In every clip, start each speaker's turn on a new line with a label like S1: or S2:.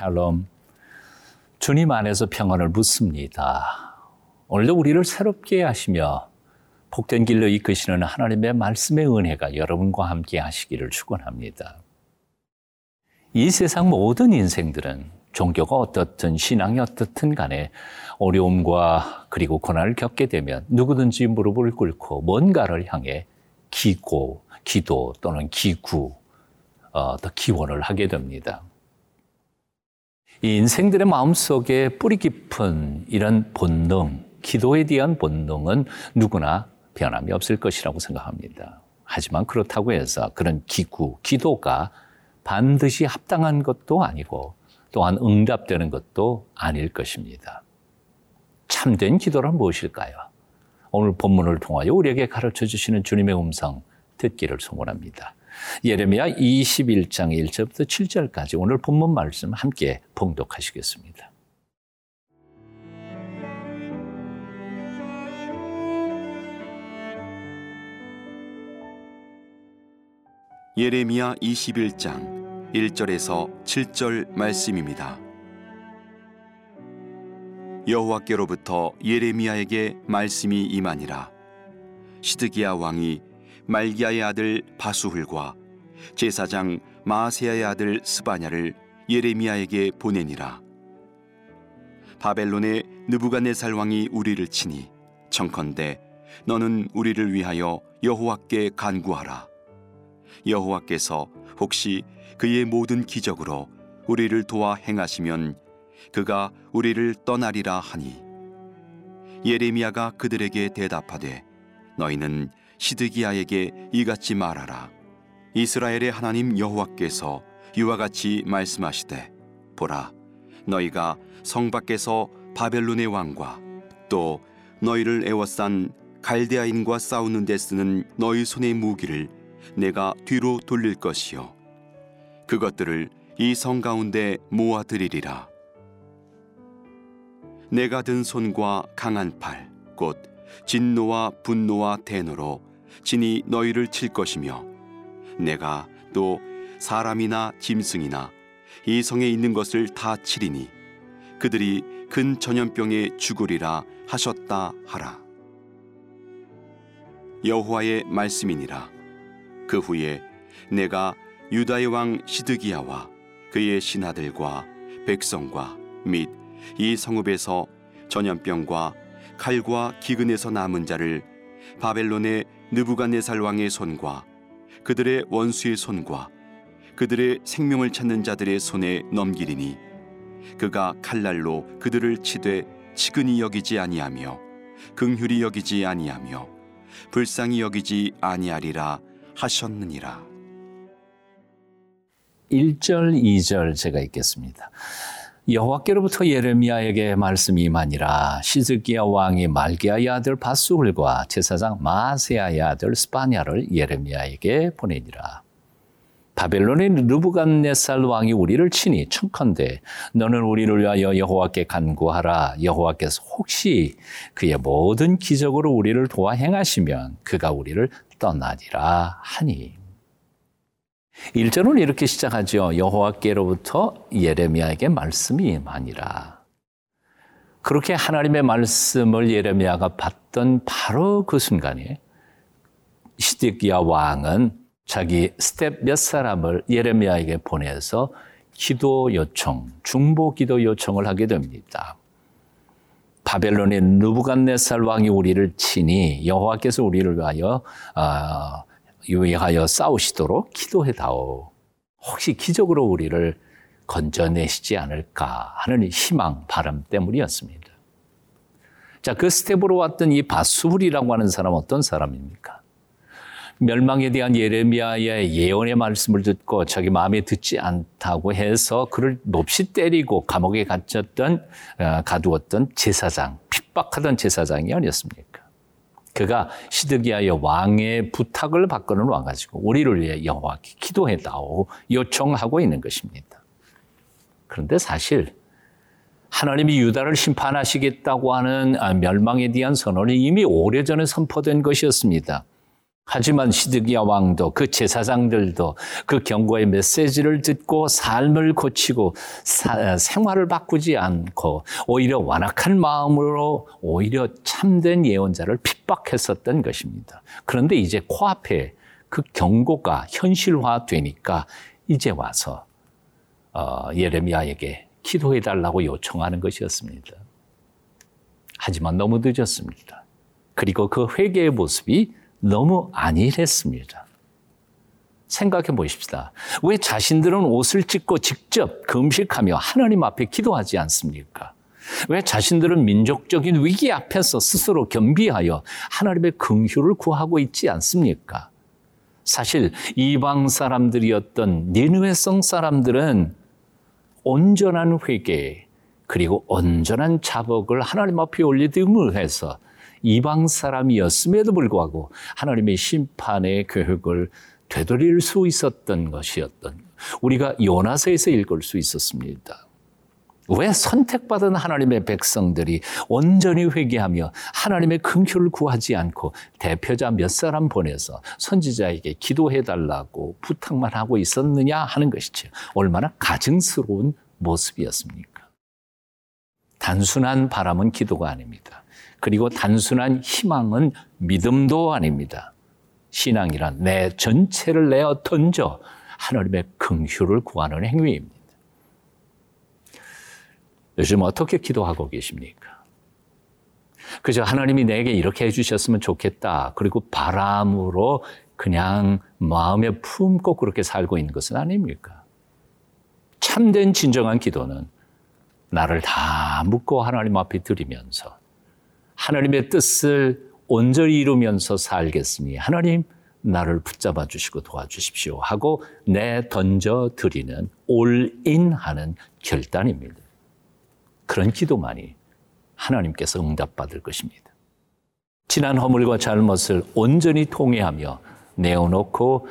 S1: 샬롬. 주님 안에서 평안을 묻습니다. 오늘도 우리를 새롭게 하시며 복된 길로 이끄시는 하나님의 말씀의 은혜가 여러분과 함께 하시기를 축원합니다. 이 세상 모든 인생들은 종교가 어떻든 신앙이 어떻든 간에 어려움과 그리고 고난을 겪게 되면 누구든지 무릎을 꿇고 뭔가를 향해 기고, 기도 또는 기구, 어, 더 기원을 하게 됩니다. 이 인생들의 마음속에 뿌리 깊은 이런 본능, 기도에 대한 본능은 누구나 변함이 없을 것이라고 생각합니다. 하지만 그렇다고 해서 그런 기구, 기도가 반드시 합당한 것도 아니고 또한 응답되는 것도 아닐 것입니다. 참된 기도란 무엇일까요? 오늘 본문을 통하여 우리에게 가르쳐 주시는 주님의 음성 듣기를 소원합니다. 예레미야 21장 1절부터 7절까지 오늘 본문 말씀 함께 봉독하시겠습니다.
S2: 예레미야 21장 1절에서 7절 말씀입니다. 여호와께로부터 예레미야에게 말씀이 임하니라 시드기야 왕이 말기야의 아들 바수훌과 제사장 마세야의 아들 스바냐를 예레미야에게 보내니라. 바벨론의 느부갓네살 왕이 우리를 치니 청컨대 너는 우리를 위하여 여호와께 간구하라. 여호와께서 혹시 그의 모든 기적으로 우리를 도와 행하시면 그가 우리를 떠나리라 하니. 예레미야가 그들에게 대답하되 너희는 시드기야에게 이같이 말하라. 이스라엘의 하나님 여호와께서 이와 같이 말씀하시되 보라 너희가 성 밖에서 바벨론의 왕과 또 너희를 애워싼 갈대아인과 싸우는 데 쓰는 너희 손의 무기를 내가 뒤로 돌릴 것이요. 그것들을 이 성 가운데 모아들이리라. 내가 든 손과 강한 팔, 곧 진노와 분노와 대노로 진이 너희를 칠 것이며 내가 또 사람이나 짐승이나 이 성에 있는 것을 다 치리니 그들이 근 전염병에 죽으리라 하셨다 하라. 여호와의 말씀이니라. 그 후에 내가 유다의 왕 시드기야와 그의 신하들과 백성과 및 이 성읍에서 전염병과 칼과 기근에서 남은 자를 바벨론의 느부갓네살 왕의 손과 그들의 원수의 손과 그들의 생명을 찾는 자들의 손에 넘기리니 그가 칼날로 그들을 치되 치근히 여기지 아니하며 긍휼히 여기지 아니하며 불쌍히 여기지 아니하리라 하셨느니라.
S1: 1절, 2절 제가 읽겠습니다. 여호와께로부터 예레미야에게 말씀이 임하니라. 시즈기야 왕이 말기야의 아들 바수hul과 제사장 마세야의 아들 스파냐를 예레미야에게 보내니라. 바벨론의 느부갓네살 왕이 우리를 치니 청컨대 너는 우리를 위하여 여호와께 간구하라. 여호와께서 혹시 그의 모든 기적으로 우리를 도와 행하시면 그가 우리를 떠나리라 하니 1절은 이렇게 시작하죠. 여호와께로부터 예레미야에게 말씀이 임하니라. 그렇게 하나님의 말씀을 예레미야가 받던 바로 그 순간에 시드기야 왕은 자기 스텝 몇 사람을 예레미야에게 보내서 기도 요청, 중보 기도 요청을 하게 됩니다. 바벨론의 느부갓네살 왕이 우리를 치니 여호와께서 우리를 위하여 어, 위하여 싸우시도록 기도해다오. 혹시 기적으로 우리를 건져내시지 않을까 하는 희망, 바람 때문이었습니다. 자, 그 스텝으로 왔던 이 바스훌이라고 하는 사람 어떤 사람입니까? 멸망에 대한 예레미야의 예언의 말씀을 듣고 자기 마음에 들지 않다고 해서 그를 몹시 때리고 감옥에 가뒀던, 어, 가두었던 제사장, 핍박하던 제사장이 아니었습니까? 그가 시드기야의 왕의 부탁을 받고는 와가지고 우리를 위해 여호와께 기도해다오 요청하고 있는 것입니다. 그런데 사실 하나님이 유다를 심판하시겠다고 하는 아, 멸망에 대한 선언이 이미 오래전에 선포된 것이었습니다. 하지만 시드기야 왕도 그 제사장들도 그 경고의 메시지를 듣고 삶을 고치고 사, 생활을 바꾸지 않고 오히려 완악한 마음으로 오히려 참된 예언자를 핍박했었던 것입니다. 그런데 이제 코앞에 그 경고가 현실화되니까 이제 와서 어, 예레미야에게 기도해 달라고 요청하는 것이었습니다. 하지만 너무 늦었습니다. 그리고 그 회개의 모습이 너무 안일했습니다. 생각해 보십시다. 왜 자신들은 옷을 찢고 직접 금식하며 하나님 앞에 기도하지 않습니까? 왜 자신들은 민족적인 위기 앞에서 스스로 겸비하여 하나님의 긍휼을 구하고 있지 않습니까? 사실 이방 사람들이었던 니느웨성 사람들은 온전한 회개 그리고 온전한 자복을 하나님 앞에 올리듬을 해서 이방 사람이었음에도 불구하고 하나님의 심판의 교육을 되돌릴 수 있었던 것이었던 우리가 요나서에서 읽을 수 있었습니다. 왜 선택받은 하나님의 백성들이 온전히 회개하며 하나님의 긍휼을 구하지 않고 대표자 몇 사람 보내서 선지자에게 기도해 달라고 부탁만 하고 있었느냐 하는 것이죠. 얼마나 가증스러운 모습이었습니까? 단순한 바람은 기도가 아닙니다. 그리고 단순한 희망은 믿음도 아닙니다. 신앙이란 내 전체를 내어 던져 하나님의 긍휼을 구하는 행위입니다. 요즘 어떻게 기도하고 계십니까? 그저 하나님이 내게 이렇게 해주셨으면 좋겠다. 그리고 바람으로 그냥 마음에 품고 그렇게 살고 있는 것은 아닙니까? 참된 진정한 기도는 나를 다 묻고 하나님 앞에 드리면서 하나님의 뜻을 온전히 이루면서 살겠으니 하나님 나를 붙잡아 주시고 도와주십시오 하고 내 던져 드리는 올인 하는 결단입니다. 그런 기도만이 하나님께서 응답받을 것입니다. 지난 허물과 잘못을 온전히 통회하며 내어놓고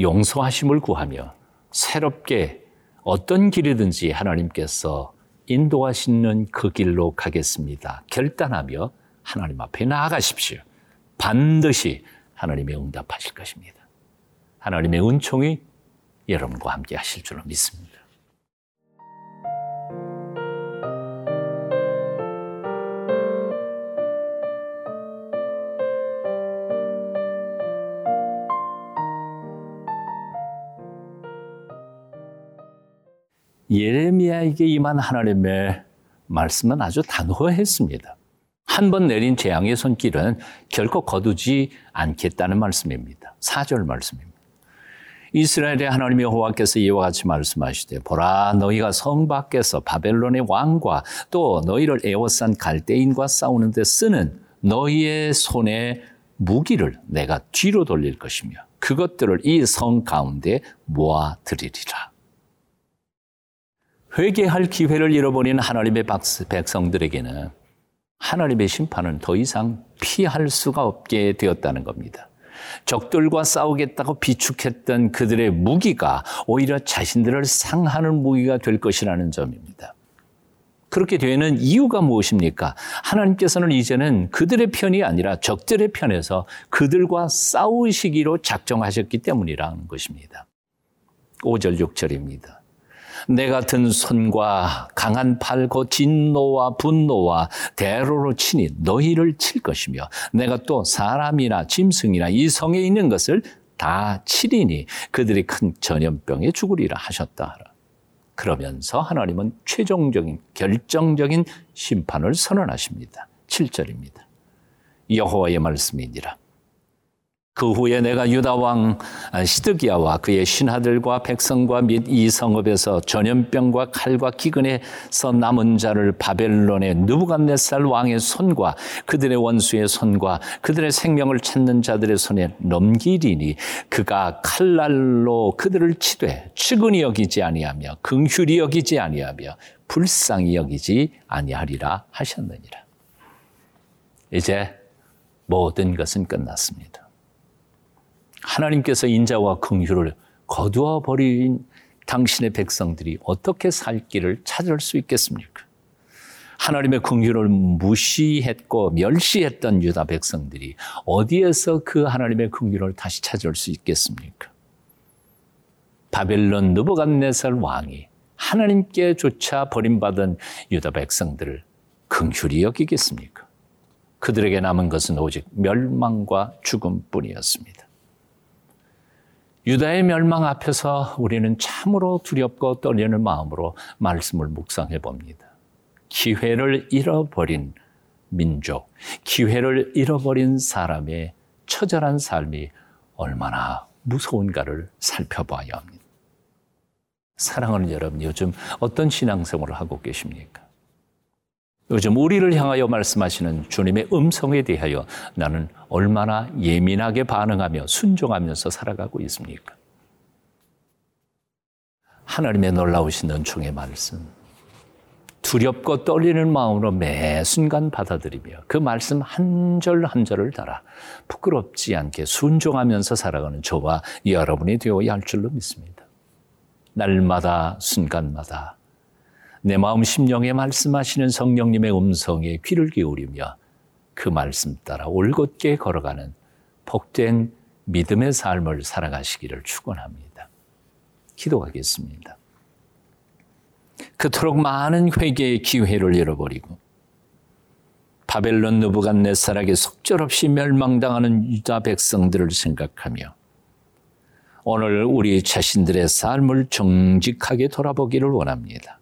S1: 용서하심을 구하며 새롭게 어떤 길이든지 하나님께서 인도하시는 그 길로 가겠습니다. 결단하며 하나님 앞에 나아가십시오. 반드시 하나님의 응답하실 것입니다. 하나님의 은총이 여러분과 함께 하실 줄로 믿습니다. 예레미야에게 임한 하나님의 말씀은 아주 단호했습니다. 한 번 내린 재앙의 손길은 결코 거두지 않겠다는 말씀입니다. 4절 말씀입니다. 이스라엘의 하나님의 호와께서 이와 같이 말씀하시되 보라 너희가 성 밖에서 바벨론의 왕과 또 너희를 에워싼 갈대인과 싸우는데 쓰는 너희의 손에 무기를 내가 뒤로 돌릴 것이며 그것들을 이 성 가운데 모아 드리리라. 회개할 기회를 잃어버린 하나님의 백성들에게는 하나님의 심판은 더 이상 피할 수가 없게 되었다는 겁니다. 적들과 싸우겠다고 비축했던 그들의 무기가 오히려 자신들을 상하는 무기가 될 것이라는 점입니다. 그렇게 되는 이유가 무엇입니까? 하나님께서는 이제는 그들의 편이 아니라 적들의 편에서 그들과 싸우시기로 작정하셨기 때문이라는 것입니다. 5절, 6절입니다. 내 같은 손과 강한 팔, 곧 진노와 분노와 대로로 치니 너희를 칠 것이며 내가 또 사람이나 짐승이나 이 성에 있는 것을 다 치리니 그들이 큰 전염병에 죽으리라 하셨다. 그러면서 하나님은 최종적인 결정적인 심판을 선언하십니다. 7절입니다. 여호와의 말씀이니라. 그 후에 내가 유다 왕 시드기야와 그의 신하들과 백성과 및 이 성읍에서 전염병과 칼과 기근에서 남은 자를 바벨론의 느부갓네살 왕의 손과 그들의 원수의 손과 그들의 생명을 찾는 자들의 손에 넘기리니 그가 칼날로 그들을 치되 측은히 여기지 아니하며 긍휼히 여기지 아니하며 불쌍히 여기지 아니하리라 하셨느니라. 이제 모든 것은 끝났습니다. 하나님께서 인자와 긍휼을 거두어 버린 당신의 백성들이 어떻게 살 길을 찾을 수 있겠습니까? 하나님의 긍휼을 무시했고 멸시했던 유다 백성들이 어디에서 그 하나님의 긍휼을 다시 찾을 수 있겠습니까? 바벨론 느부갓네살 왕이 하나님께조차 버림받은 유다 백성들을 긍휼히 여기겠습니까? 그들에게 남은 것은 오직 멸망과 죽음뿐이었습니다. 유다의 멸망 앞에서 우리는 참으로 두렵고 떨리는 마음으로 말씀을 묵상해 봅니다. 기회를 잃어버린 민족, 기회를 잃어버린 사람의 처절한 삶이 얼마나 무서운가를 살펴봐야 합니다. 사랑하는 여러분, 요즘 어떤 신앙생활을 하고 계십니까? 요즘 우리를 향하여 말씀하시는 주님의 음성에 대하여 나는 얼마나 예민하게 반응하며 순종하면서 살아가고 있습니까? 하나님의 놀라우신 은총의 말씀, 두렵고 떨리는 마음으로 매 순간 받아들이며 그 말씀 한 절 한 절을 따라 부끄럽지 않게 순종하면서 살아가는 저와 여러분이 되어야 할 줄로 믿습니다. 날마다 순간마다 내 마음 심령에 말씀하시는 성령님의 음성에 귀를 기울이며 그 말씀 따라 올곧게 걸어가는 복된 믿음의 삶을 살아가시기를 축원합니다. 기도하겠습니다. 그토록 많은 회개의 기회를 잃어버리고 바벨론 느부갓네살에게 속절없이 멸망당하는 유다 백성들을 생각하며 오늘 우리 자신들의 삶을 정직하게 돌아보기를 원합니다.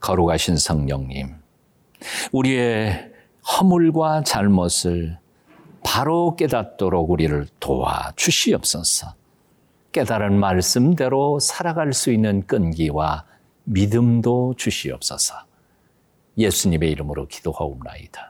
S1: 거룩하신 성령님, 우리의 허물과 잘못을 바로 깨닫도록 우리를 도와 주시옵소서. 깨달은 말씀대로 살아갈 수 있는 끈기와 믿음도 주시옵소서. 예수님의 이름으로 기도하옵나이다.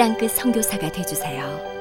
S3: 땅끝 선교사가 되주세요.